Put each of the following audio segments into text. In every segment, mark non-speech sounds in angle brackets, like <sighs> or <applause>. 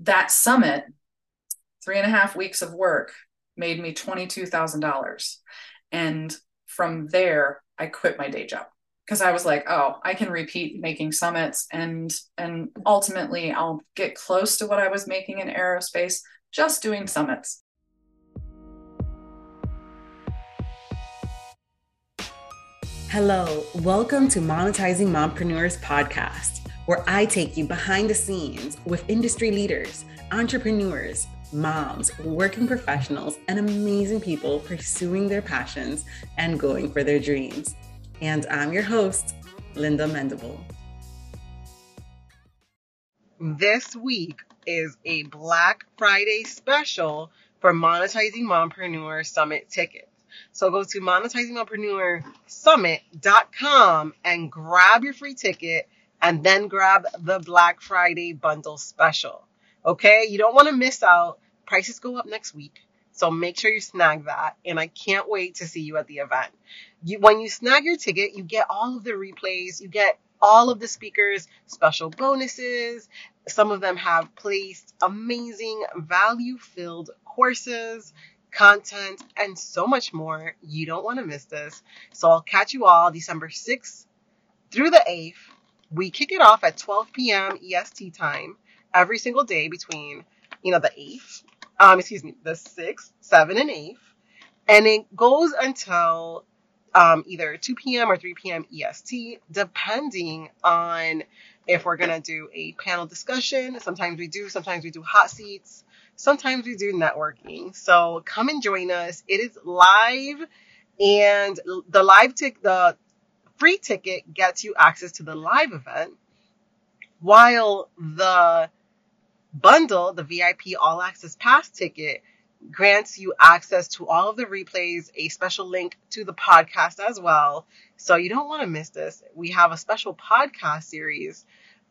that summit, three and a half weeks of work made me $22,000. And from there, I quit my day job because I was like, oh, I can repeat making summits and and ultimately I'll get close to what I was making in aerospace just doing summits. Hello, welcome to Monetizing Mompreneurs podcast, where I take you behind the scenes with industry leaders, entrepreneurs, moms, working professionals, and amazing people pursuing their passions and going for their dreams. And I'm your host, Linda Mendible. This week is a Black Friday special for Monetizing Mompreneur Summit tickets. So go to monetizingmompreneur.summit.com and grab your free ticket and then grab the Black Friday bundle special. Okay? You don't want to miss out. Prices go up next week. So make sure you snag that. And I can't wait to see you at the event. You, when you snag your ticket, you get all of the replays, you get all of the speakers, special bonuses. Some of them have placed amazing value filled courses content, and so much more. You don't want to miss this. So I'll catch you all December 6th through the 8th. We kick it off at 12 p.m. EST time every single day between, you know, the 8th, um, excuse me, the 6th, 7th, and 8th. And it goes until um, either 2 p.m. or 3 p.m. EST, depending on if we're going to do a panel discussion. Sometimes we do, sometimes we do hot seats sometimes we do networking. So come and join us. It is live and the live tick, the free ticket gets you access to the live event while the bundle, the VIP all access pass ticket grants you access to all of the replays, a special link to the podcast as well. So you don't want to miss this. We have a special podcast series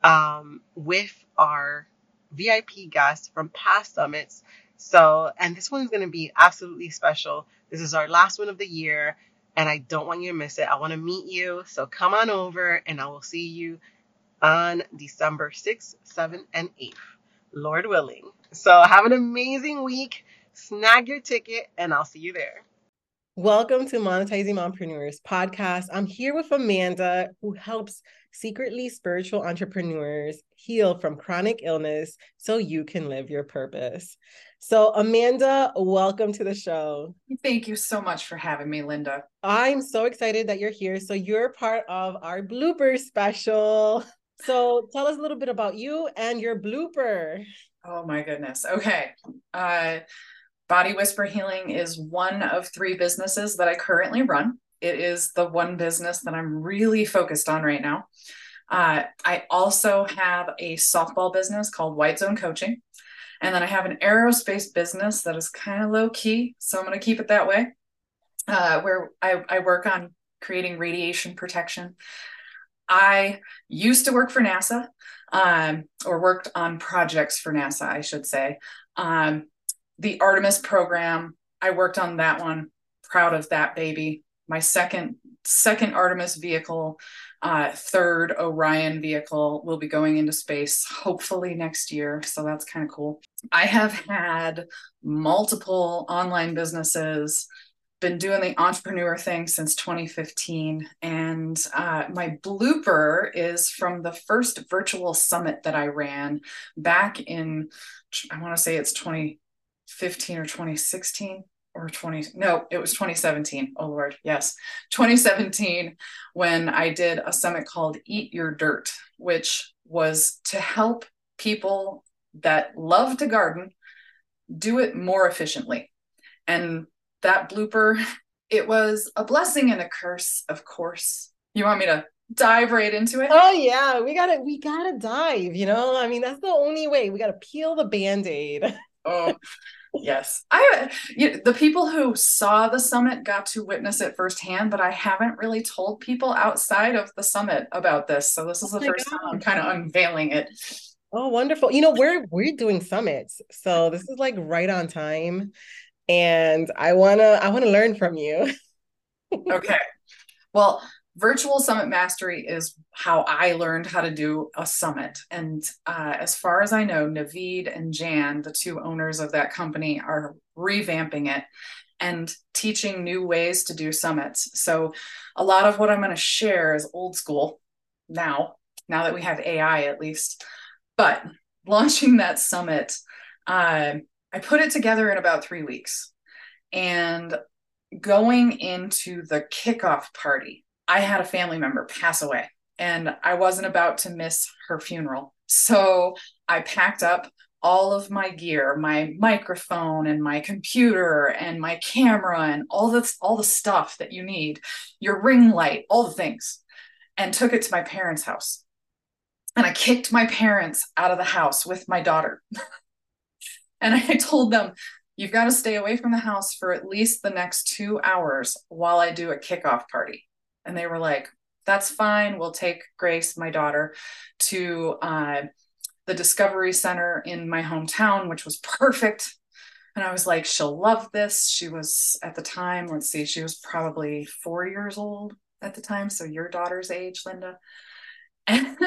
um, with our VIP guests from past summits. So, and this one is going to be absolutely special. This is our last one of the year, and I don't want you to miss it. I want to meet you. So come on over, and I will see you on December 6th, 7th, and 8th, Lord willing. So have an amazing week. Snag your ticket, and I'll see you there. Welcome to Monetizing Mompreneurs podcast. I'm here with Amanda, who helps secretly spiritual entrepreneurs heal from chronic illness so you can live your purpose. So, Amanda, welcome to the show. Thank you so much for having me, Linda. I'm so excited that you're here. So, you're part of our blooper special. So, tell us a little bit about you and your blooper. Oh, my goodness. Okay. Uh, Body Whisper Healing is one of three businesses that I currently run. It is the one business that I'm really focused on right now. Uh, I also have a softball business called White Zone Coaching. And then I have an aerospace business that is kind of low key. So I'm going to keep it that way, uh, where I, I work on creating radiation protection. I used to work for NASA um, or worked on projects for NASA, I should say. Um, the Artemis program. I worked on that one. Proud of that baby. My second second Artemis vehicle, uh, third Orion vehicle will be going into space hopefully next year. So that's kind of cool. I have had multiple online businesses, been doing the entrepreneur thing since 2015. And uh, my blooper is from the first virtual summit that I ran back in, I want to say it's 2015 or 2016 or 20 no it was 2017 oh lord yes. 2017 when i did a summit called eat your dirt which was to help people that love to garden do it more efficiently. And that blooper it was a blessing and a curse of course. You want me to dive right into it? Oh yeah we gotta we gotta dive you know? I mean that's the only way. We gotta peel the band-aid. Oh yes. I you the people who saw the summit got to witness it firsthand but i haven't really told people outside of the summit about this. So this is oh the first God. time i'm kind of unveiling it. Oh wonderful. You know we're we're doing summits so this is like right on time and i want to i want to learn from you. <laughs> Okay. Well virtual summit mastery is how I learned how to do a summit. And uh, as far as I know, Navid and Jan, the two owners of that company, are revamping it and teaching new ways to do summits. So a lot of what I'm going to share is old school now, now that we have AI at least. But launching that summit, uh, I put it together in about three weeks. And going into the kickoff party, I had a family member pass away and I wasn't about to miss her funeral. So I packed up all of my gear, my microphone and my computer and my camera and all this all the stuff that you need, your ring light, all the things, and took it to my parents' house. And I kicked my parents out of the house with my daughter. <laughs> and I told them, you've got to stay away from the house for at least the next two hours while I do a kickoff party. And they were like, that's fine. We'll take Grace, my daughter, to uh, the Discovery Center in my hometown, which was perfect. And I was like, she'll love this. She was at the time, let's see, she was probably four years old at the time. So your daughter's age, Linda. And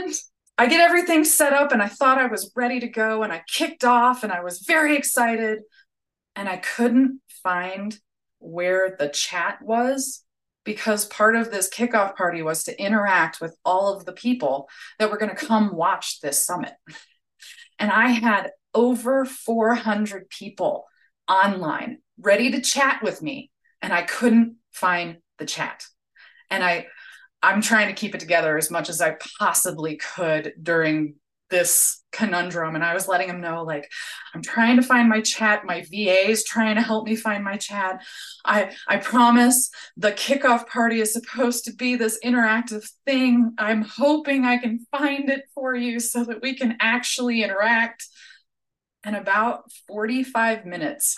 I get everything set up and I thought I was ready to go and I kicked off and I was very excited and I couldn't find where the chat was because part of this kickoff party was to interact with all of the people that were going to come watch this summit. And I had over 400 people online ready to chat with me, and I couldn't find the chat. And I, I'm trying to keep it together as much as I possibly could during this conundrum and i was letting him know like i'm trying to find my chat. My va is trying to help me find my chat. I i promise the kickoff party is supposed to be this interactive thing. I'm hoping i can find it for you so that we can actually interact. And about 45 minutes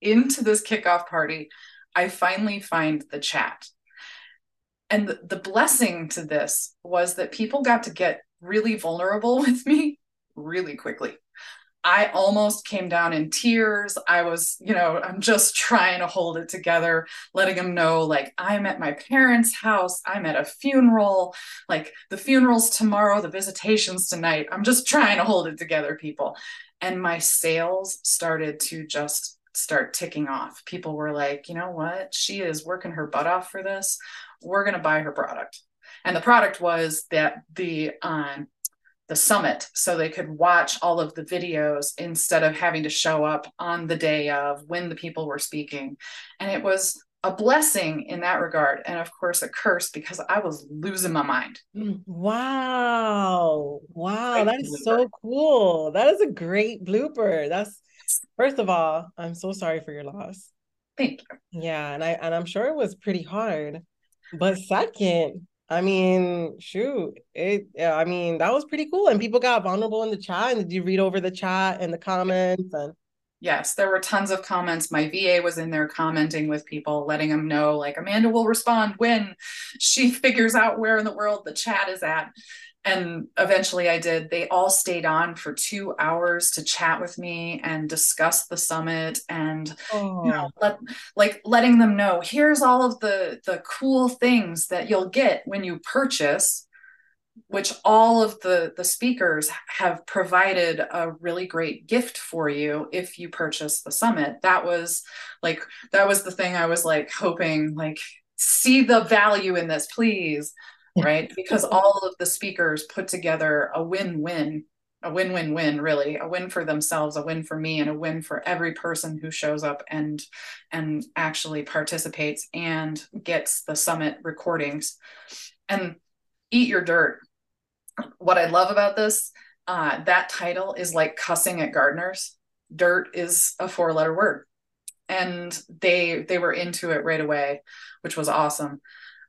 into this kickoff party i finally find the chat. And the, the blessing to this was that people got to get really vulnerable <laughs> with me really quickly. I almost came down in tears. I was, you know, I'm just <laughs> trying to hold it together, letting them know, like, I'm at my parents' house, I'm at a funeral, like, the funeral's tomorrow, the visitation's tonight. I'm just trying to hold it together, people. And my sales started to just start ticking off. People were like, you know what? She is working her butt off for this. We're going to buy her product and the product was that the um, the summit so they could watch all of the videos instead of having to show up on the day of when the people were speaking. And it was a blessing in that regard and of course a curse because i was losing my mind. Mm, wow. Wow that is so cool. That is a great blooper. That's first of all i'm so sorry for your loss. Thank you. Yeah and i and i'm sure it was pretty hard. But second I mean, shoot, it. I mean, that was pretty cool, and people got vulnerable in the chat. And did you read over the chat and the comments? And yes, there were tons of comments. My VA was in there commenting with people, letting them know, like Amanda will respond when she <laughs> figures out where in the world the chat is at and eventually I did. They all stayed on for two hours to chat with me and discuss the summit and oh. you know, oh. let, like letting them know here's all of the the cool things that you'll get when you purchase which all of the the speakers have provided a really great gift for you if you purchase the summit that was like that was the thing i was like hoping like see the value in this please right? because all of the speakers put together a win win, a win win win, really, a win for themselves, a win for me, and a win for every person who shows up and and actually participates and gets the summit recordings. And eat your dirt. What I love about this, uh, that title is like cussing at gardeners. Dirt is a four letter word and they they were into it right away which was awesome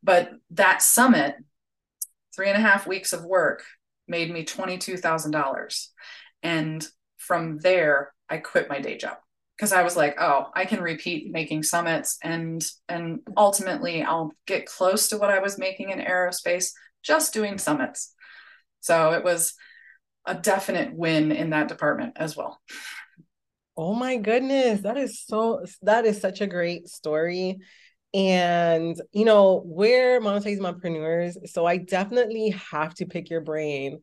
but that summit three and a half weeks of work made me $22,000. And from there, I quit my day job because I was like, oh, I can repeat making summits and and ultimately I'll get close to what I was making in aerospace just doing summits. So it was a definite win in that department as well. Oh my goodness, that is so that is such a great story And you know, we're monetizing mompreneurs so I definitely have to pick your brain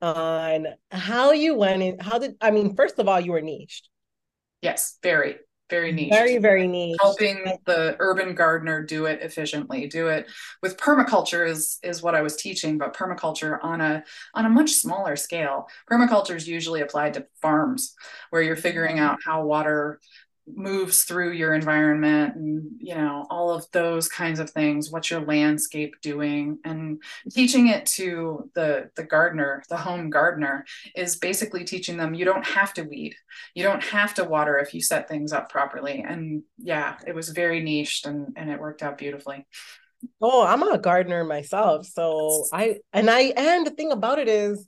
on how you went in. How did I mean? First of all, you were niched. Yes, very very niche. Very, very niche. Helping the urban gardener do it efficiently, do it with permaculture is is what I was teaching, but permaculture on a on a much smaller scale. Permaculture is usually applied to farms where you're figuring mm-hmm. out how water moves through your environment and you know all of those kinds of things what's your landscape doing? And teaching it to the the gardener the home gardener is basically teaching them you don't have to weed. You don't have to water if you set things up properly. And yeah it was very niched and and it worked out beautifully. Oh i'm a gardener myself. So i and i and the thing about it is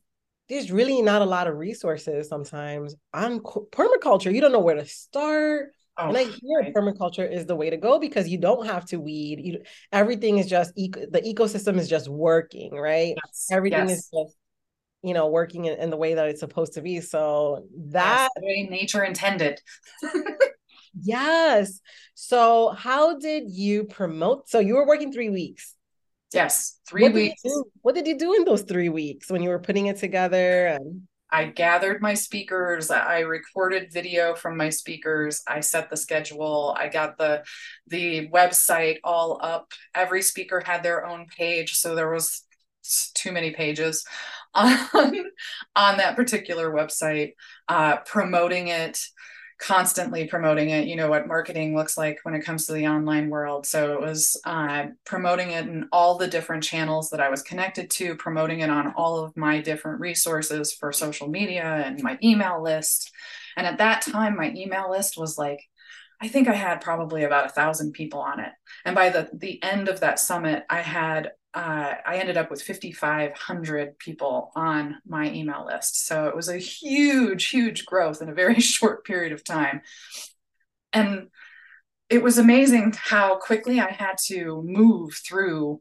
there's really not a lot of resources sometimes on permaculture. You don't know where to start. Oh, and I hear right. permaculture is the way to go because you don't have to weed. You, everything is just eco, the ecosystem is just working, right? Yes. Everything yes. is just you know working in, in, the way that it's supposed to be. So that yes, the way nature intended. <laughs> yes. So how did you promote? So you were working three weeks. Yes, three what weeks. Did what did you do in those three weeks when you were putting it together? And I gathered my speakers. I recorded video from my speakers. I set the schedule. I got the the website all up. Every speaker had their own page, so there was too many pages <laughs> on on that particular website, uh, promoting it constantly promoting it you know what marketing looks like when it comes to the online world. So it was uh, promoting it in all the different channels that i was connected to promoting it on all of my different resources for social media and my email list. And at that time my email list was like i think i had probably about a thousand people on it. And by the the end of that summit i had uh, I ended up with 5,500 people on my email list. So it was a huge, huge growth in a very <laughs> short period of time. And it was amazing how quickly I had to move through.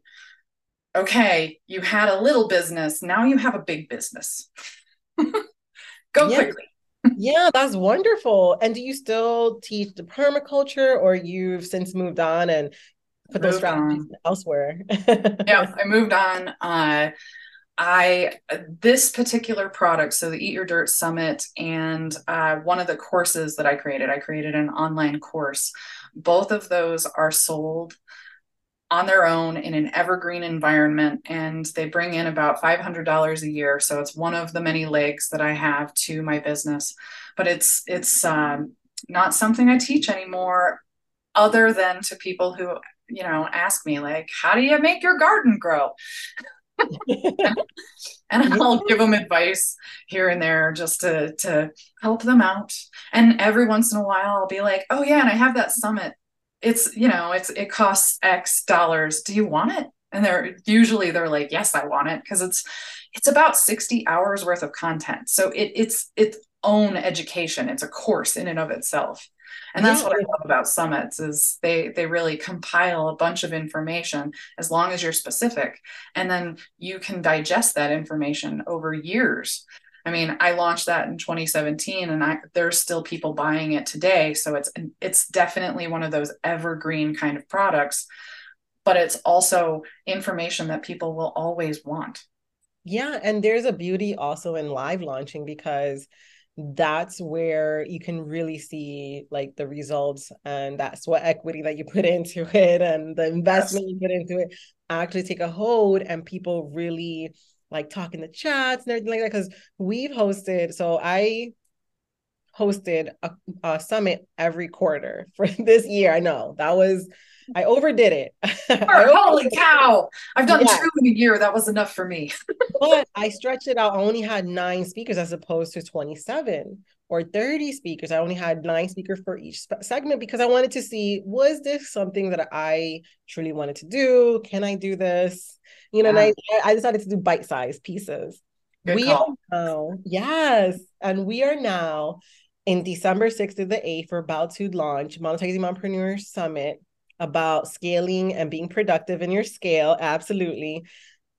Okay, you had a little business, now you have a big business. <laughs> Go yeah. quickly. yeah, that's wonderful. And do you still teach the permaculture or you've since moved on and put those strategies on. elsewhere. yeah, <laughs> I moved on. Uh, I this particular product, so the Eat Your Dirt Summit, and uh, one of the courses that I created, I created an online course. Both of those are sold on their own in an evergreen environment, and they bring in about five hundred dollars a year. So it's one of the many legs that I have to my business, but it's it's um, not something I teach anymore other than to people who you know, ask me like, how do you make your garden grow? <laughs> and I'll give them advice here and there just to to help them out. And every once in a while I'll be like, "Oh yeah, and I have that summit. It's, you know, it's it costs X dollars. Do you want it?" And they're usually they're like, "Yes, I want it" because it's it's about 60 hours worth of content. So it it's its own education. It's a course in and of itself and that's yeah. what i love about summits is they they really compile a bunch of information as long as you're specific. And then you can digest that information over years. I mean i launched that in 2017 and I, there's still people buying it today. So it's it's definitely one of those evergreen kind of products but it's also information that people will always want. Yeah. And there's a beauty also in live launching because that's where you can really see like the results and that's what equity that you <laughs> put into it and the investment yes. you put into it actually take a hold and people really like talk in the chats and everything like that because we've hosted so i hosted a, a summit every quarter <laughs> for this year i know that was I overdid it. <laughs> I Holy cow. I've done yeah. two in a year. That was enough for me. <laughs> but I stretched it out. I only had nine speakers as opposed to 27 or 30 speakers. I only had nine speakers for each segment because I wanted to see was this something that I truly wanted to do? Can I do this? You know, yeah. and I, I decided to do bite sized pieces. Good we call. are now, yes. And we are now in December 6th to the 8th, we're about to launch Monetizing Mompreneur Summit about scaling and being productive in your scale. Absolutely.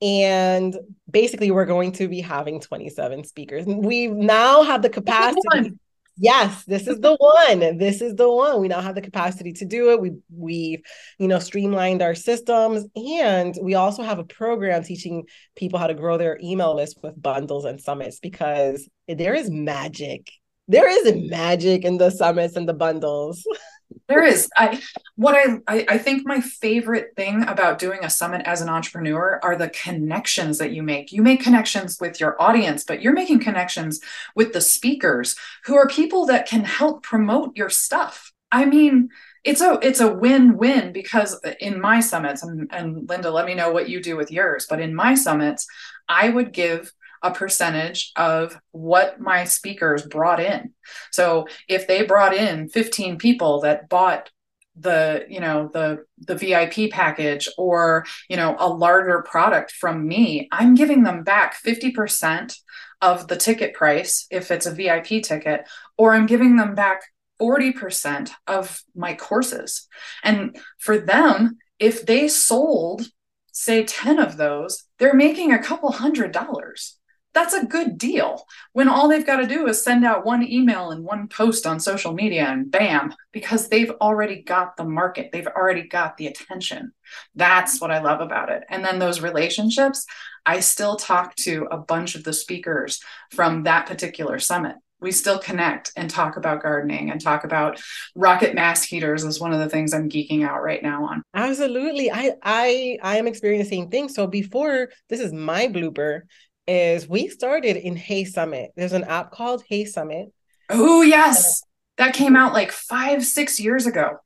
And basically, we're going to be having 27 speakers. We now have the capacity. Yes, this is the one. This is the one. We now have the capacity to do it. We we've, you know, streamlined our systems and we also have a program teaching people how to grow their email list with bundles and summits because there is magic. There is magic in the summits and the bundles. <laughs> there is. I what I, I, I think my favorite thing about doing a summit as an entrepreneur are the connections that you make. You make connections with your audience but you're making connections with the speakers who are people that can help promote your stuff. I mean it's a it's a win-win because in my summits and, and linda let me know what you do with yours but in my summits i would give a percentage of what my speakers brought in. So if they brought in 15 people that bought the you know the the VIP package or you know a larger product from me I'm giving them back 50% of the ticket price if it's a VIP ticket or I'm giving them back 40% of my courses and for them if they sold say 10 of those they're making a couple hundred dollars that's a good deal. When all they've got to do is send out one email and one post on social media and bam because they've already got the market. They've already got the attention. That's what i love about it. And then those relationships i still talk to a bunch of the speakers from that particular summit. We still connect and talk about gardening and talk about rocket mass heaters is one of the things i'm geeking out right now on. Absolutely. I i i am experiencing the same thing so before this is my blooper is we started in HeySummit. There's an app called HeySummit. Oh yes, that came out like five, six years ago.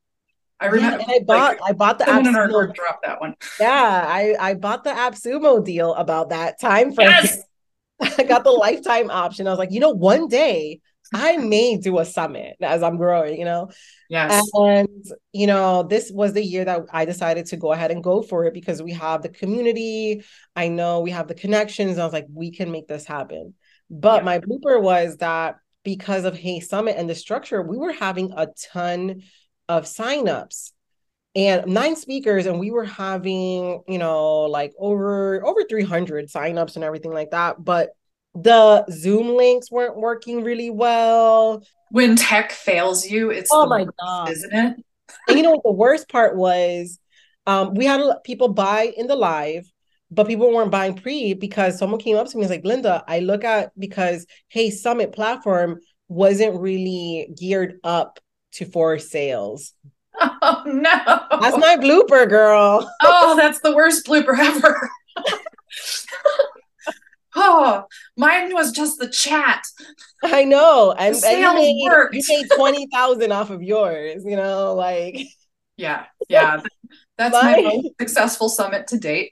I remember. Yeah, I bought like, I bought the app. In our group dropped that one. <laughs> Yeah, I I bought the AppSumo deal about that time frame. Yes! <laughs> I got the lifetime option. I was like, you know, one day I may do a summit as I'm growing, you know? Yes. And, you know, this was the year that I decided to go ahead and go for it because we have the community. I know we have the connections. I was like, we can make this happen. But yeah. my blooper was that because of HeySummit and the structure, we were having a ton of signups and nine speakers and we were having you know like over over 300 signups and everything like that but the Zoom links weren't working really well. When tech fails you, it's oh my god, isn't it? and you know what the worst part was? Um, we had people buy in the live, but people weren't buying pre because someone came up to me and was like, Linda, I look at because HeySummit platform wasn't really geared up to for sales. <laughs> Oh no. That's my blooper, girl. oh, that's the worst blooper ever. <laughs> oh, mine was just the chat. I know. And, and you made, worked. you made 20,000 off of yours, you know, like. <laughs> Yeah. Yeah. That's my, my most successful summit to date.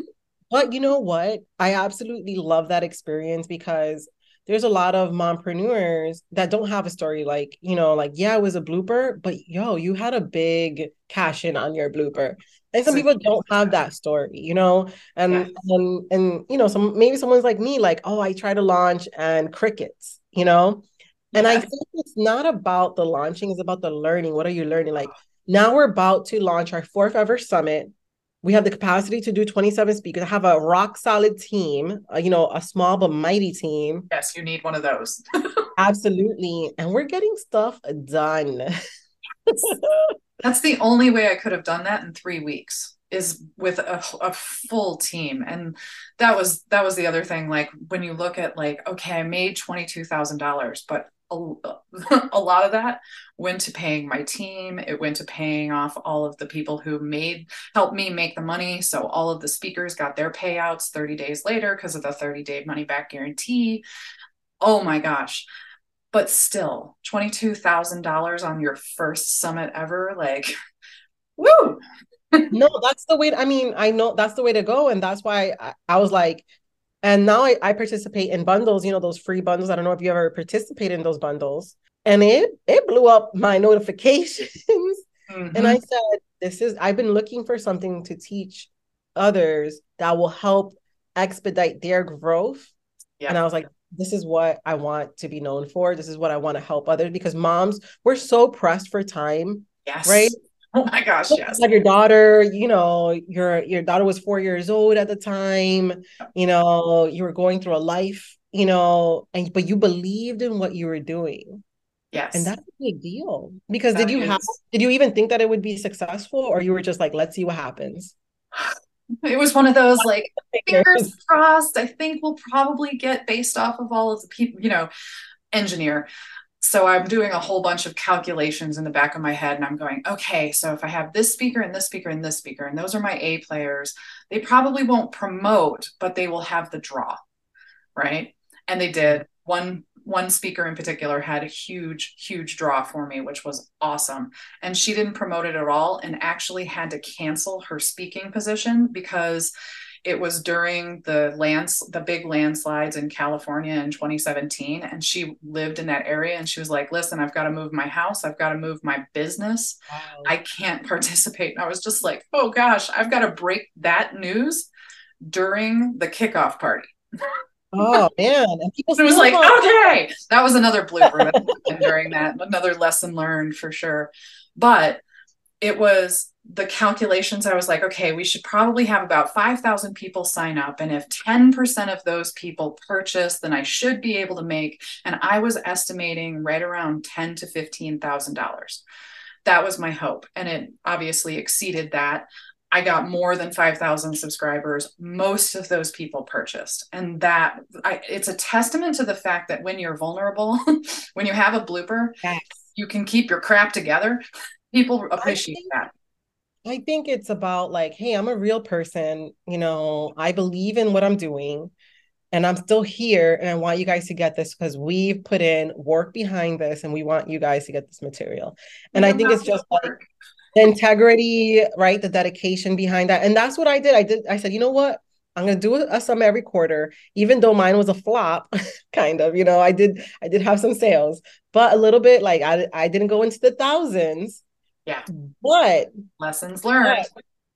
<laughs> but you know what? I absolutely love that experience because there's a lot of mompreneurs that don't have a story like, you know, like, yeah, it was a blooper, but yo, you had a big cash in on your blooper. And some people don't have that story you know? And and and you know some maybe someone's like me like oh i try to launch and crickets you know? And i think it's not about the launching it's about the learning. What are you learning? Like now we're about to launch our fourth ever summit we have the capacity to do 27 speakers. I have a rock solid team uh, you know a small but mighty team. Yes you need one of those. <laughs> Absolutely. And we're getting stuff done. <laughs> That's the only way I could have done that in three weeks is with a, a full team. And that was that was the other thing like when you look at like okay i made $22000 but <laughs> a, lot of that went to paying my team. It went to paying off all of the people who made helped me make the money. So all of the speakers got their payouts 30 days later because of the 30 day money back guarantee. Oh my gosh. But still $22,000 on your first summit ever like <laughs> woo! <laughs> No that's the way I mean I know that's the way to go and that's why I, I was like and now I, I participate in bundles you know those free bundles I don't know if you ever participated in those bundles and it it blew up my <laughs> notifications mm-hmm. and I said this is I've been looking for something to teach others that will help expedite their growth yeah. and I was like this is what I want to be known for. This is what I want to help others because moms, we're so pressed for time. Yes. Right. Oh my gosh, yes. Like your daughter, you know, your your daughter was four years old at the time. You know, you were going through a life, you know, and but you believed in what you were doing. Yes. And that's a big deal. Because That did you have did you even think that it would be successful or you were just like, let's see what happens? <sighs> It was one of those like fingers crossed. I think we'll probably get based off of all of the people, you know, engineer. So I'm doing a whole bunch of calculations in the back of my head and I'm going, okay, so if I have this speaker and this speaker and this speaker, and those are my A players, they probably won't promote, but they will have the draw. Right. And they did. One one speaker in particular had a huge, huge draw for me, which was awesome. And she didn't promote it at all and actually had to cancel her speaking position because it was during the lands the big landslides in California in 2017 and she lived in that area and she was like listen I've got to move my house I've got to move my business Wow. I can't participate and I was just like oh gosh I've got to break that news during the kickoff party oh <laughs> man. And people it was like call- okay that was another blooper <laughs> that during that another lesson learned for sure but it was the calculations i was like okay we should probably have about 5000 people sign up and if 10% of those people purchase then i should be able to make and i was estimating right around 10 to 15000 dollars that was my hope and it obviously exceeded that I got more than 5,000 subscribers. Most of those people purchased. And that I, it's a testament to the fact that when you're vulnerable, <laughs> when you have a blooper, Yes. you can keep your crap together. <laughs> People appreciate think- that. I think it's about like, hey, I'm a real person. You know, I believe in what I'm doing and I'm still here. And I want you guys to get this because we've put in work behind this and we want you guys to get this material. And I think it's just like the integrity, right? The dedication behind that. And that's what I did. I did, I said, you know what? I'm gonna do a sum every quarter, even though mine was a flop, <laughs> kind of. You know, I did I did have some sales, but a little bit like I I didn't go into the thousands. Yeah. But lessons learned.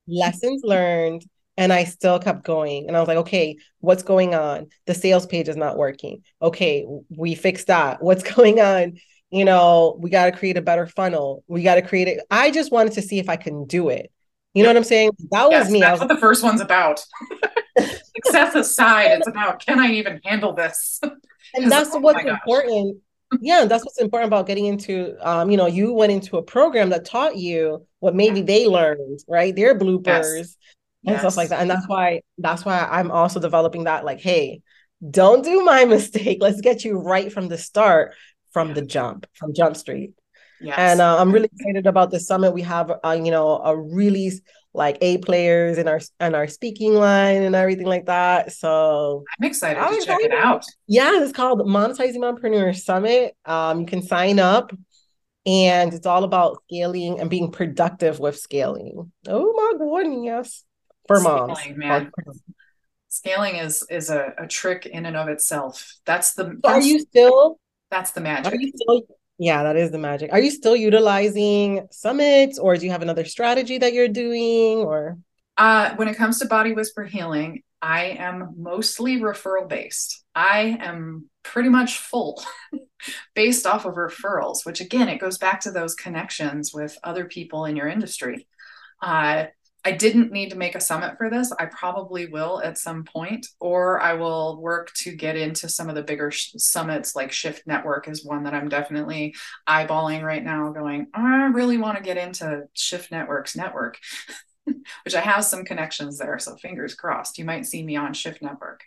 lessons learned and i still kept going and i was like okay what's going on? The sales page is not working. Okay we fixed that. <laughs> What's going on? You know we got to create a better funnel. We got to create it. I just wanted to see if i can do it. You know what i'm saying? That was me. That's was what the first one's about. <laughs> Success aside, it's about can I even handle this? and <laughs> that's oh what's important yeah that's what's important about getting into um you know you went into a program that taught you what maybe they learned right? Their bloopers and stuff like that and that's why that's why i'm also developing that like hey don't do my <laughs> mistake. Let's get you right from the start from the jump from jump street. Yes. and uh, i'm really excited about the summit. We have uh, you know a really like a players in our in our speaking line and everything like that so I'm excited I'm to check it out. yeah, it's called Monetizing Mompreneur Summit. Um, you can sign up, and it's all about scaling and being productive with scaling. Oh my goodness, for moms. Scaling, man. Scaling is is a, a trick in and of itself. That's the So are you still? that's the magic. Are you still? Yeah, that is the magic. Are you still utilizing summits, or do you have another strategy that you're doing? Or Uh, when it comes to body whisper healing, I am mostly referral based. I am pretty much full <laughs> based off of referrals, which again, it goes back to those connections with other people in your industry. Uh, I didn't need to make a summit for this. I probably will at some point, or I will work to get into some of the bigger sh- summits, like Shift Network is one that I'm definitely eyeballing right now, going, I really want to get into Shift Network's network. <laughs> which I have some connections there. So fingers crossed, you might see me on Shift Network.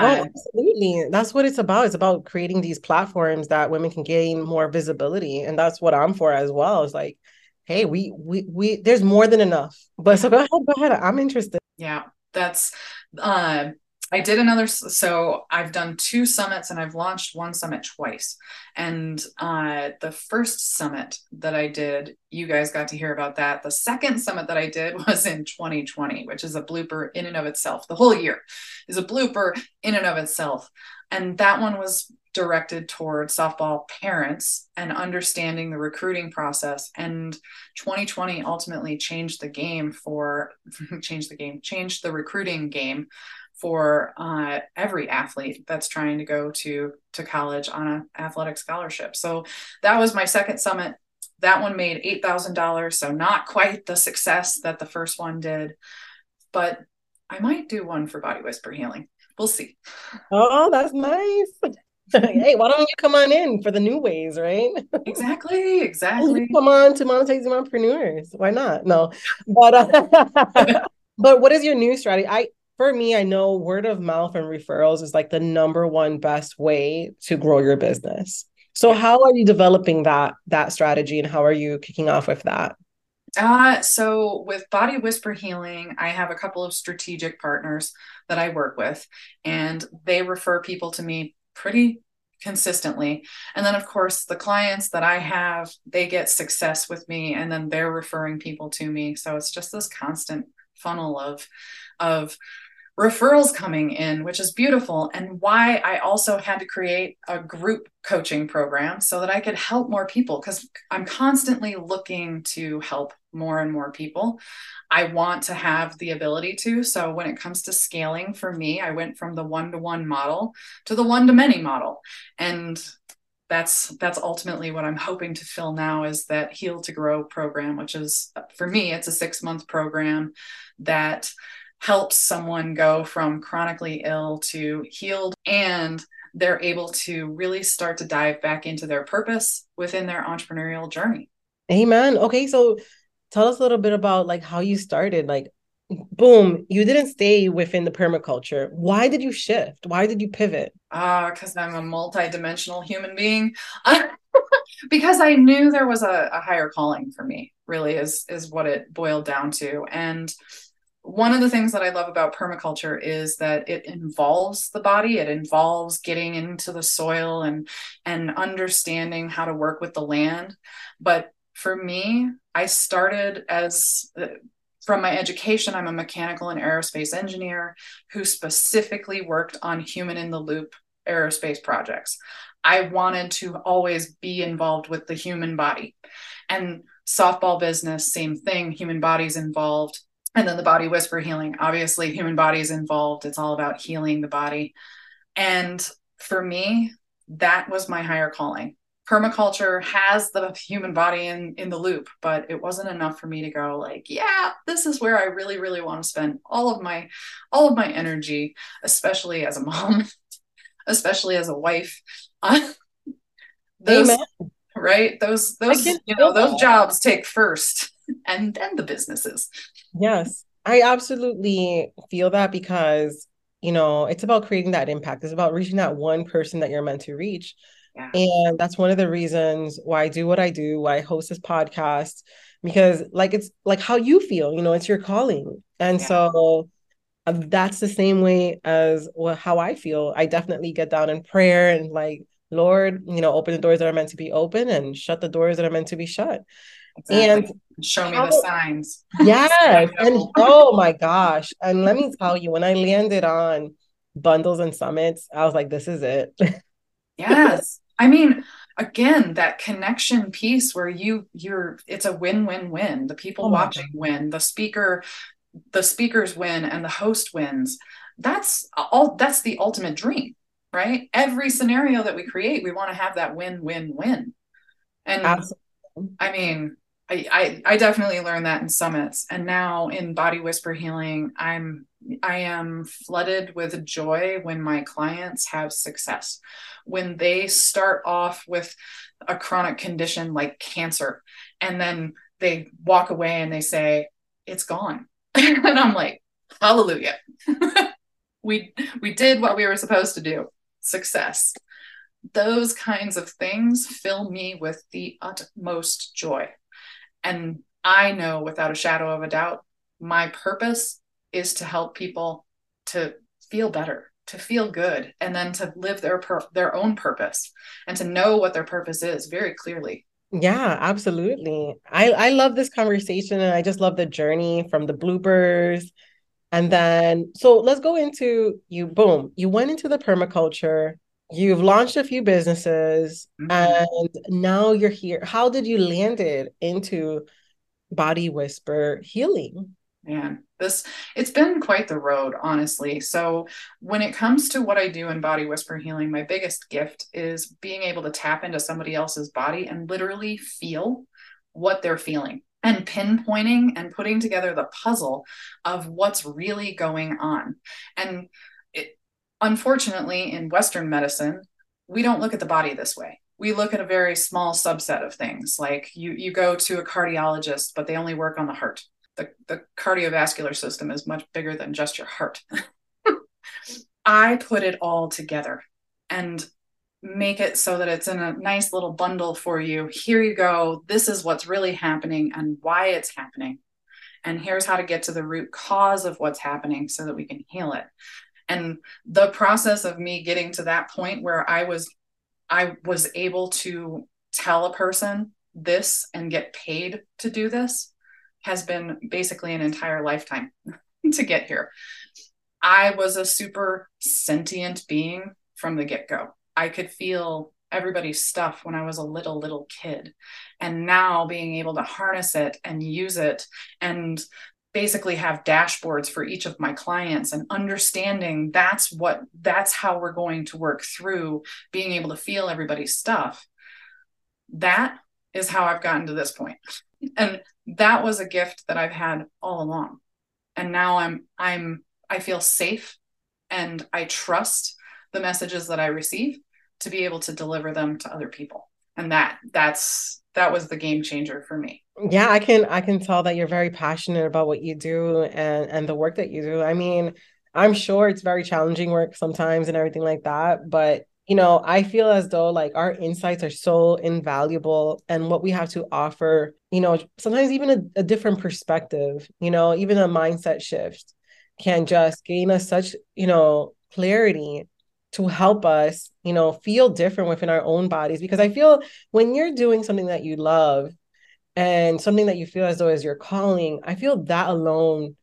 oh, Um, absolutely, that's what it's about. It's about creating these platforms that women can gain more visibility, and that's what I'm for as well. It's like, hey, we we we there's more than enough. But so go ahead, go ahead. I'm interested. yeah, that's. Uh, I did another. So I've done two summits, and I've launched one summit twice. And uh, the first summit that I did, you guys got to hear about that. The second summit that I did <laughs> was in 2020, which is a blooper in and of itself. The whole year is a blooper in and of itself. And that one was directed toward softball parents and understanding the recruiting process. And 2020 ultimately changed the game for <laughs> changed the game, changed the recruiting game for uh, every athlete that's trying to go to to college on an athletic scholarship. So that was my second summit. That one made eight thousand dollars, so not quite the success that the first one did, but I might do one for Body Whisper Healing. We'll see. Oh, that's nice. <laughs> hey, why don't you come on in for the new ways, right? Exactly, <laughs> exactly. come on to monetizing mompreneurs. Why not? No, but uh, <laughs> but what is your new strategy? I for me, I know word of mouth and referrals is like the number one best way to grow your business. So how are you developing that that strategy and how are you kicking off with that? Uh, so with Body Whisper Healing, I have a couple of strategic partners that I work with, and they refer people to me pretty consistently. And then, of course, the clients that I have, they get success with me, and then they're referring people to me. So it's just this constant funnel of of referrals coming in, which is beautiful, and why I also had to create a group coaching program so that I could help more people because I'm constantly looking to help more and more people. I want to have the ability to. So when it comes to scaling for me, I went from the one to one model to the one to many model. And that's that's ultimately what I'm hoping to fill now is that heal to grow program which is for me it's a 6 month program that helps someone go from chronically ill to healed and they're able to really start to dive back into their purpose within their entrepreneurial journey. Amen. Okay, so tell us a little bit about like how you started. Like boom you didn't stay within the permaculture. Why did you shift? Why did you pivot? Ah uh, because i'm a multi-dimensional human being. <laughs> Because i knew there was a, a higher calling for me really is is what it boiled down to. And one of the things that I love about permaculture is that it involves the body. It involves getting into the soil and and understanding how to work with the land. But for me, I started as uh, from my education, I'm a mechanical and aerospace engineer who specifically worked on human in the loop aerospace projects. I wanted to always be involved with the human body. And softball business, same thing, human bodies involved and then the body whisper healing. Obviously human body is involved. It's all about healing the body. And for me that was my higher calling. Permaculture has the human body in in the loop but it wasn't enough for me to go like yeah this is where i really really want to spend all of my all of my energy especially as a mom <laughs> especially as a wife. Uh, <laughs> those Amen. right? Those those you know those jobs take first and then the businesses Yes, I absolutely feel that because, you know, it's about creating that impact. It's about reaching that one person that you're meant to reach. Yeah. And that's one of the reasons why I do what I do, why I host this podcast, because like it's like how you feel, you know, it's your calling. And yeah. so uh, that's the same way as well, how I feel. I definitely get down in prayer and like, Lord, you know, open the doors that are meant to be open and shut the doors that are meant to be shut. Exactly. And show me how, the signs. Yes. <laughs> and oh my gosh. And let me tell you, when I landed on bundles and summits, I was like, this is it. <laughs> yes. I mean, again, that connection piece where you you're it's a win-win-win. The people oh watching God. win, the speaker, the speakers win, and the host wins. That's all that's the ultimate dream, right? Every scenario that we create, we want to have that win-win-win. And Absolutely. I mean, I, I, I definitely learned that in summits. And now in body whisper healing i'm i am flooded with joy when my clients have success. When they start off with a chronic condition like cancer and then they walk away and they say it's gone. <laughs> And i'm like hallelujah. <laughs> We we did what we were supposed to do. Success. Those kinds of things fill me with the utmost joy and I know without a shadow of a doubt, my purpose is to help people to feel better, to feel good, and then to live their per- their own purpose and to know what their purpose is very clearly. Yeah, absolutely. I I love this conversation and I just love the journey from the bloopers and then so let's go into you boom, you went into the permaculture You've launched a few businesses mm-hmm. and now you're here. How did you land it into Body Whisper Healing? Man, this it's been quite the road, honestly. So, when it comes to what I do in Body Whisper Healing, my biggest gift is being able to tap into somebody else's body and literally feel what they're feeling and pinpointing and putting together the puzzle of what's really going on. And unfortunately, in Western medicine, we don't look at the body this way. We look at a very small subset of things. Like you you go to a cardiologist but they only work on the heart. The, the cardiovascular system is much bigger than just your heart. <laughs> I put it all together and make it so that it's in a nice little bundle for you. Here you go. This is what's really happening and why it's happening. And here's how to get to the root cause of what's happening so that we can heal it and the process of me getting to that point where i was I was able to tell a person this and get paid to do this has been basically an entire lifetime <laughs> to get here. I was a super sentient being from the get go. I could feel everybody's stuff when I was a little, little kid. And now being able to harness it and use it and basically have dashboards for each of my clients and understanding that's what that's how we're going to work through being able to feel everybody's stuff. That is how i've gotten to this point. And that was a gift that i've had all along. And now i'm i'm i feel safe and i trust the messages that i receive to be able to deliver them to other people. And that that's that was the game changer for me yeah i can i can tell that you're very passionate about what you do and and the work that you do i mean i'm sure it's very challenging work sometimes and everything like that but you know i feel as though like our insights are so invaluable and what we have to offer you know sometimes even a, a different perspective you know even a mindset shift can just gain us such you know clarity to help us, you know, feel different within our own bodies. Because I feel when you're doing something that you love and something that you feel as though is your calling, I feel that alone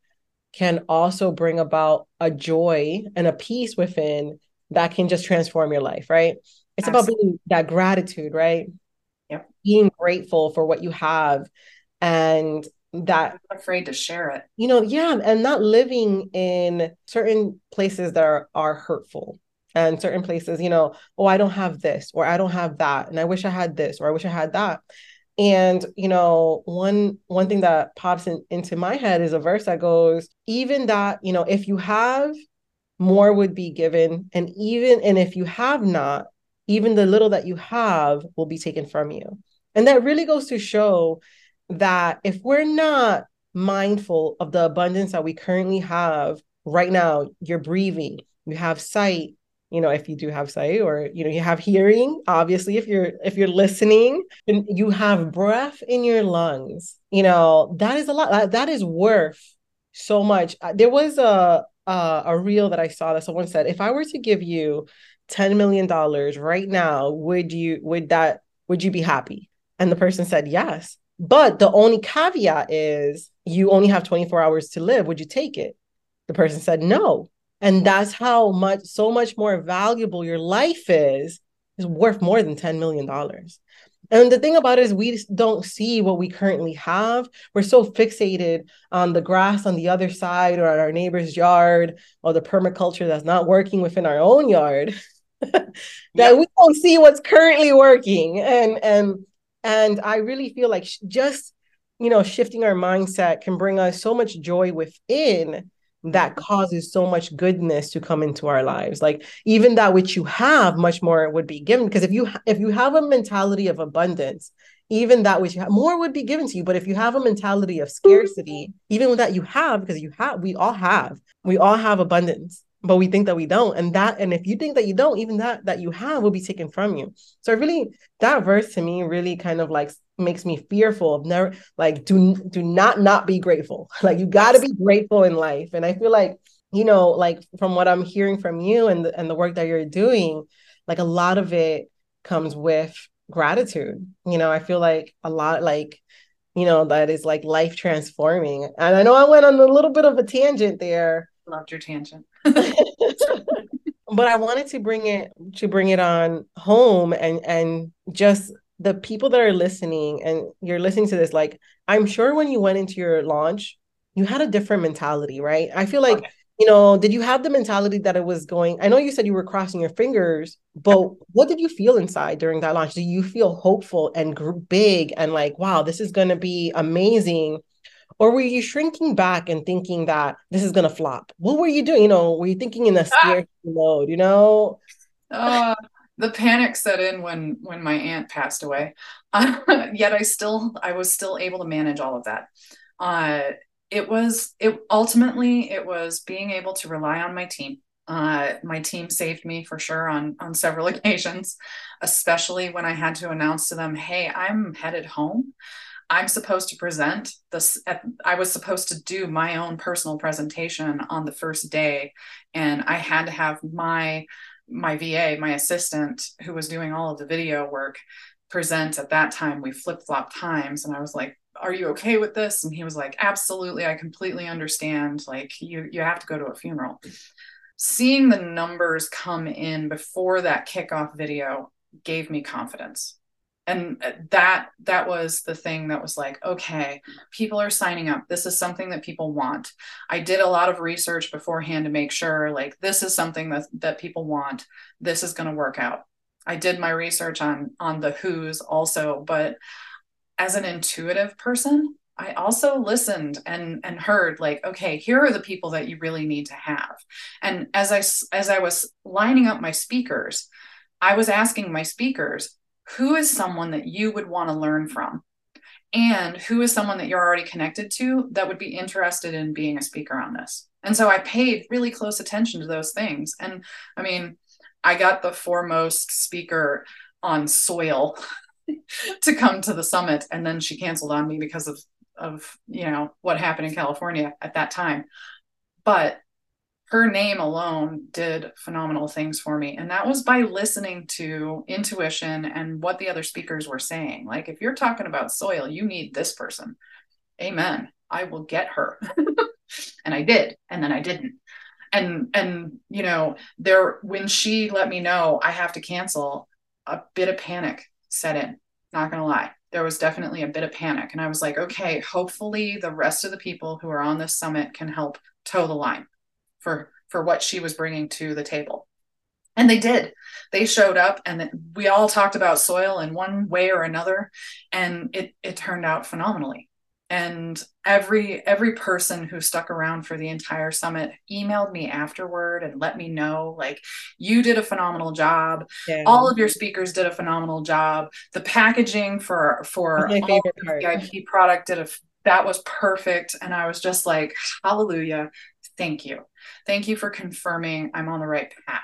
can also bring about a joy and a peace within that can just transform your life, right? It's Absolutely. about being that gratitude, right? Yep. Being grateful for what you have and that I'm afraid to share it. You know, yeah, and not living in certain places that are, are hurtful, and certain places, you know, oh, I don't have this or I don't have that and I wish I had this or I wish I had that. And you know, one one thing that pops in, into my head is a verse that goes, even that, you know, if you have more would be given and even and if you have not, even the little that you have will be taken from you. And that really goes to show that if we're not mindful of the abundance that we currently have right now, you're breathing, you have sight, you know if you do have sight or you know you have hearing obviously if you're if you're listening and you have breath in your lungs. You know that is a lot that, that is worth so much. There was a a, a reel that i saw that someone said if i were to give you 10 million dollars right now would you would that would you be happy? And the person said yes. But the only caveat is you only have 24 hours to live. Would you take it? The person said no and that's how much so much more valuable your life is is worth more than 10 million dollars. And the thing about it is we don't see what we currently have. We're so fixated on the grass on the other side or on our neighbor's yard or the permaculture that's not working within our own yard <laughs> that yeah. we don't see what's currently working. And and and i really feel like just you know shifting our mindset can bring us so much joy within that mm-hmm. causes so much goodness to come into our lives. Like even that which you have much more would be given. Because if you if you have a mentality of abundance even that which you have more would be given to you. But if you have a mentality of scarcity mm-hmm. even with that you have because you have we all have. We all have abundance but we think that we don't. And that and if you think that you don't even that that you have will be taken from you. So really that verse to me really kind of like makes me fearful of never like do do not not be grateful. <laughs> Like you got to be grateful in life. And i feel like you know like from what i'm hearing from you and the, and the work that you're doing like a lot of it comes with gratitude. You know i feel like a lot like you know that is like life transforming. And i know i went on a little bit of a tangent there. Loved your tangent. <laughs> <laughs> But i wanted to bring it to bring it on home and and just the people that are listening and you're listening to this, like I'm sure when you went into your launch, you had a different mentality, right? I feel like, okay. you know, did you have the mentality that it was going? I know you said you were crossing your fingers, but what did you feel inside during that launch? Do you feel hopeful and big and like, wow, this is going to be amazing? Or were you shrinking back and thinking that this is going to flop? What were you doing? You know, were you thinking in a scared ah. mode, you know? Uh, the panic set in when when my aunt passed away. Uh, <laughs> yet I still I was still able to manage all of that. Uh, it was it ultimately it was being able to rely on my team. Uh, my team saved me for sure on on several <laughs> occasions, especially when I had to announce to them, "Hey, I'm headed home." I'm supposed to present this. At, I was supposed to do my own personal presentation on the first day, and I had to have my my VA, my assistant, who was doing all of the video work, present at that time. We flip flop times, and I was like, "Are you okay with this?" And he was like, "Absolutely, I completely understand. Like, you you have to go to a funeral." Seeing the numbers come in before that kickoff video gave me confidence and uh, that that was the thing that was like okay people are signing up. This is something that people want. I did a lot of research beforehand to make sure like this is something that that people want. This is going to work out. I did my research on on the who's also but as an intuitive person i also listened and and heard like okay here are the people that you really need to have. And as i as i was lining up my speakers i was asking my speakers who is someone that you would want to learn from? And who is someone that you're already connected to that would be interested in being a speaker on this? And so I paid really close attention to those things. And I mean, I got the foremost speaker on soil <laughs> to come to the summit and then she canceled on me because of of you know what happened in California at that time but her name alone did phenomenal things for me. And that was by listening to intuition and what the other speakers were saying. Like, if you're talking about soil, you need this person. Amen. I will get her. <laughs> and I did. And then I didn't. And, and, you know, there, when she let me know I have to cancel, a bit of panic set in. Not going to lie. There was definitely a bit of panic. And I was like, okay, hopefully the rest of the people who are on this summit can help toe the line for for what she was bringing to the table. And they did. They showed up and we all talked about soil in one way or another and it it turned out phenomenally. And every every person who stuck around for the entire summit emailed me afterward and let me know like you did a phenomenal job. Yeah. all of your speakers did a phenomenal job. The packaging for for favorite part. vip product did a that was perfect. And i was just like hallelujah thank you. Thank you for confirming i'm on the right path.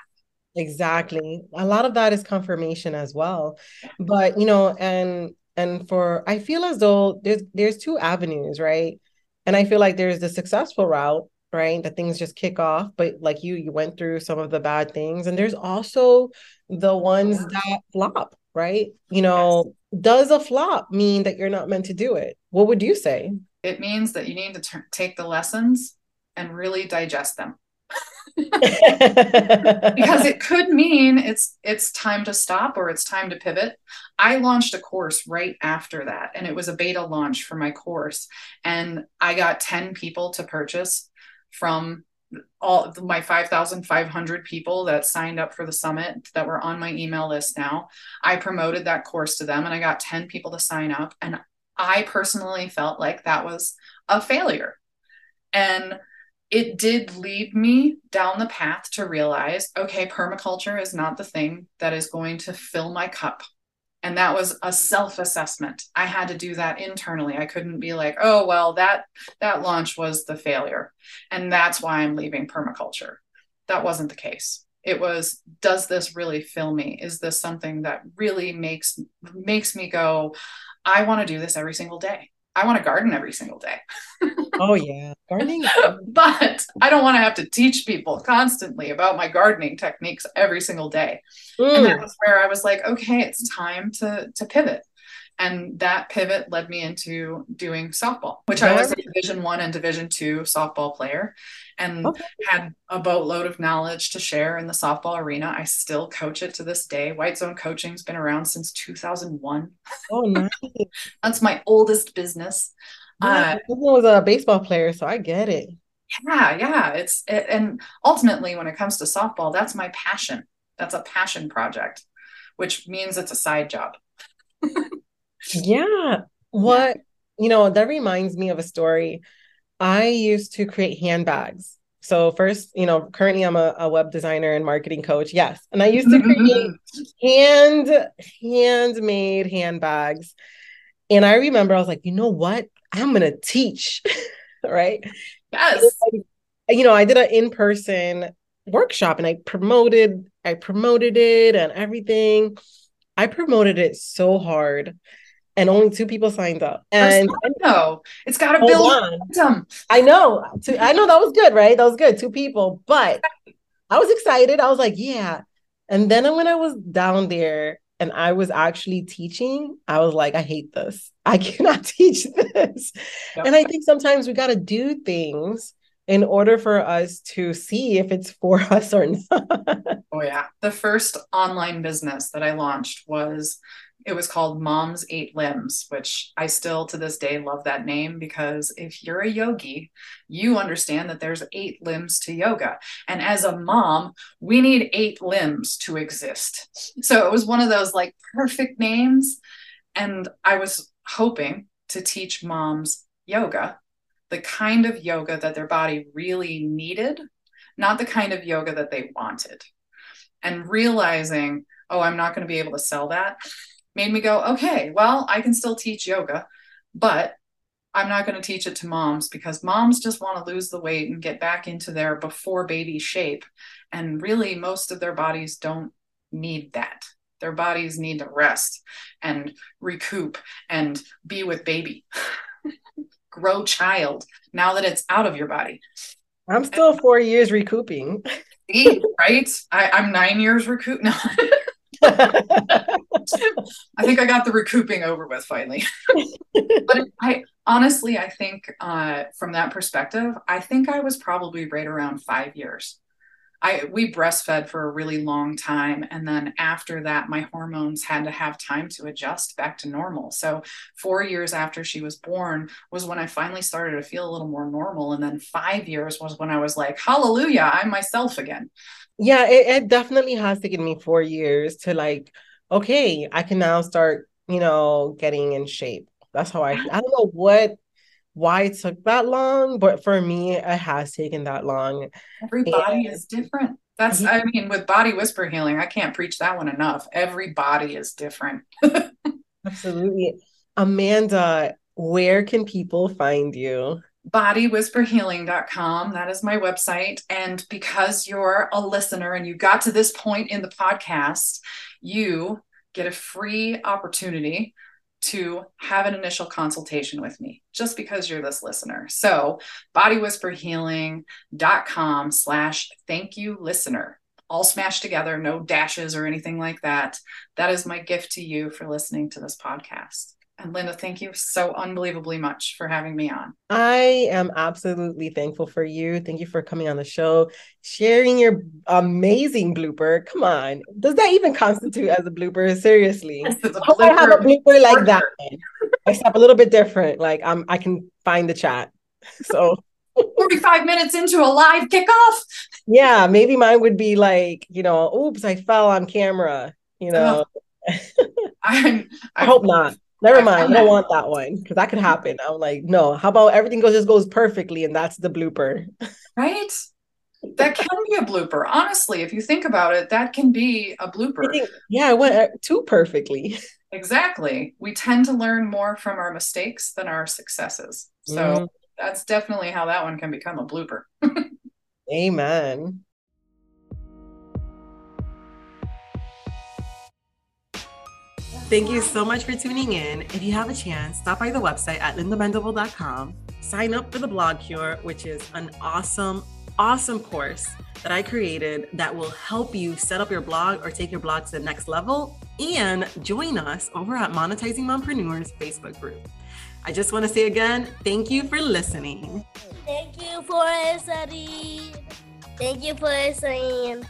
Exactly. A lot of that is confirmation as well. But you know and and for i feel as though there's there's two avenues right? And i feel like there's the successful route right that things just kick off but like you you went through some of the bad things. And there's also the ones that flop right? You know yes. does a flop mean that you're not meant to do it? What would you say? It means that you need to t- take the lessons and really digest them. <laughs> because it could mean it's it's time to stop or it's time to pivot. I launched a course right after that and it was a beta launch for my course and I got 10 people to purchase from all my 5500 people that signed up for the summit that were on my email list now. I promoted that course to them and I got 10 people to sign up and I personally felt like that was a failure. And it did lead me down the path to realize okay, permaculture is not the thing that is going to fill my cup. And that was a self-assessment. I had to do that internally. I couldn't be like, "Oh, well, that that launch was the failure, and that's why I'm leaving permaculture." That wasn't the case. It was, "Does this really fill me? Is this something that really makes makes me go, I want to do this every single day?" I want to garden every single day. <laughs> oh yeah, gardening. <laughs> but I don't want to have to teach people constantly about my gardening techniques every single day. Mm. And that was where I was like, okay, it's time to to pivot. And that pivot led me into doing softball, which I was a Division One and Division Two softball player, and okay. had a boatload of knowledge to share in the softball arena. I still coach it to this day. White Zone Coaching's been around since 2001. Oh, nice. <laughs> That's my oldest business. Yeah, uh, was a baseball player, so I get it. Yeah, yeah. It's it, and ultimately, when it comes to softball, that's my passion. That's a passion project, which means it's a side job. <laughs> yeah. What you know that reminds me of a story I used to create handbags. So first, you know, currently I'm a, a web designer and marketing coach. Yes. And I used to mm-hmm. create hand handmade handbags. And I remember I was like, you know what? I'm gonna teach. <laughs> right. Yes. you know, I did an in-person workshop and I promoted, I promoted it and everything. I promoted it so hard and only two people signed up. And no, it's got to build momentum. I know. I know that was good, right? That was good. Two people, but I was excited. I was like, yeah. And then when I was down there and I was actually teaching, I was like, I hate this. I <laughs> cannot teach this. Yep. And I think sometimes we got to do things in order for us to see if it's for <laughs> us or not. Oh, yeah. The first online business that I launched was it was called Mom's Eight Limbs, which I still to this day love that name because if you're a yogi, you understand that there's eight limbs to yoga. And as a mom, we need eight limbs to exist. So it was one of those like perfect names. And I was hoping to teach moms yoga, the kind of yoga that their body really needed, not the kind of yoga that they wanted. And realizing, oh, I'm not going to be able to sell that made me go, okay, well, I can still teach yoga, but I'm not going to teach it to moms because moms just want to lose the weight and get back into their before baby shape. And really, most of their bodies don't need that. Their bodies need to rest and recoup and be with baby, <laughs> grow child now that it's out of your body. I'm still four years recouping. right? I, I'm nine years recoup. <laughs> No. <laughs> I think I got the recouping over with finally. <laughs> but I honestly, I think uh, from that perspective, I think I was probably right around five years. I we breastfed for a really long time, and then after that, my hormones had to have time to adjust back to normal. So four years after she was born was when I finally started to feel a little more normal, and then five years was when I was like, "Hallelujah, I'm myself again." Yeah, it, it definitely has taken me four years to like okay, I can now start, you know, getting in shape. That's how I ah. I don't know what why it took that long, but for me, it has taken that long. Every body and, is different. That's I mean, with body whisper healing, I can't preach that one enough. Every body is different. <laughs> Absolutely. Amanda, where can people find you? bodywhisperhealing.com. That is my website. And because you're a listener and you got to this point in the podcast, you get a free opportunity to have an initial consultation with me just because you're this listener. So bodywhisperhealing.com slash thank you listener all smashed together, no dashes or anything like that. That is my gift to you for listening to this podcast. And Linda, thank you so unbelievably much for having me on. I am absolutely thankful for you. Thank you for coming on the show, sharing your amazing blooper. Come on. Does that even constitute as a blooper? Seriously. Yes, I have a blooper like that. Except a little bit different. Like I'm I can find the chat. So 45 minutes into a live kickoff. Yeah, maybe mine would be like, you know, oops, I fell on camera, you know. Oh. <laughs> I'm, I hope not. Never mind. I don't want that one because that could happen. I'm like, no. How about everything goes just goes perfectly and that's the blooper? Right. That can be a blooper. Honestly, if you think about it, that can be a blooper. Think, yeah, it went uh, too perfectly. Exactly. We tend to learn more from our mistakes than our successes. So mm. that's definitely how that one can become a blooper. <laughs> Amen. Thank you so much for tuning in. If you have a chance, stop by the website at lindamendible.com. Sign up for the Blog Cure, which is an awesome, awesome course that I created that will help you set up your blog or take your blog to the next level. And join us over at Monetizing Mompreneurs Facebook group. I just want to say again, thank you for listening. Thank you for listening. Thank you for listening.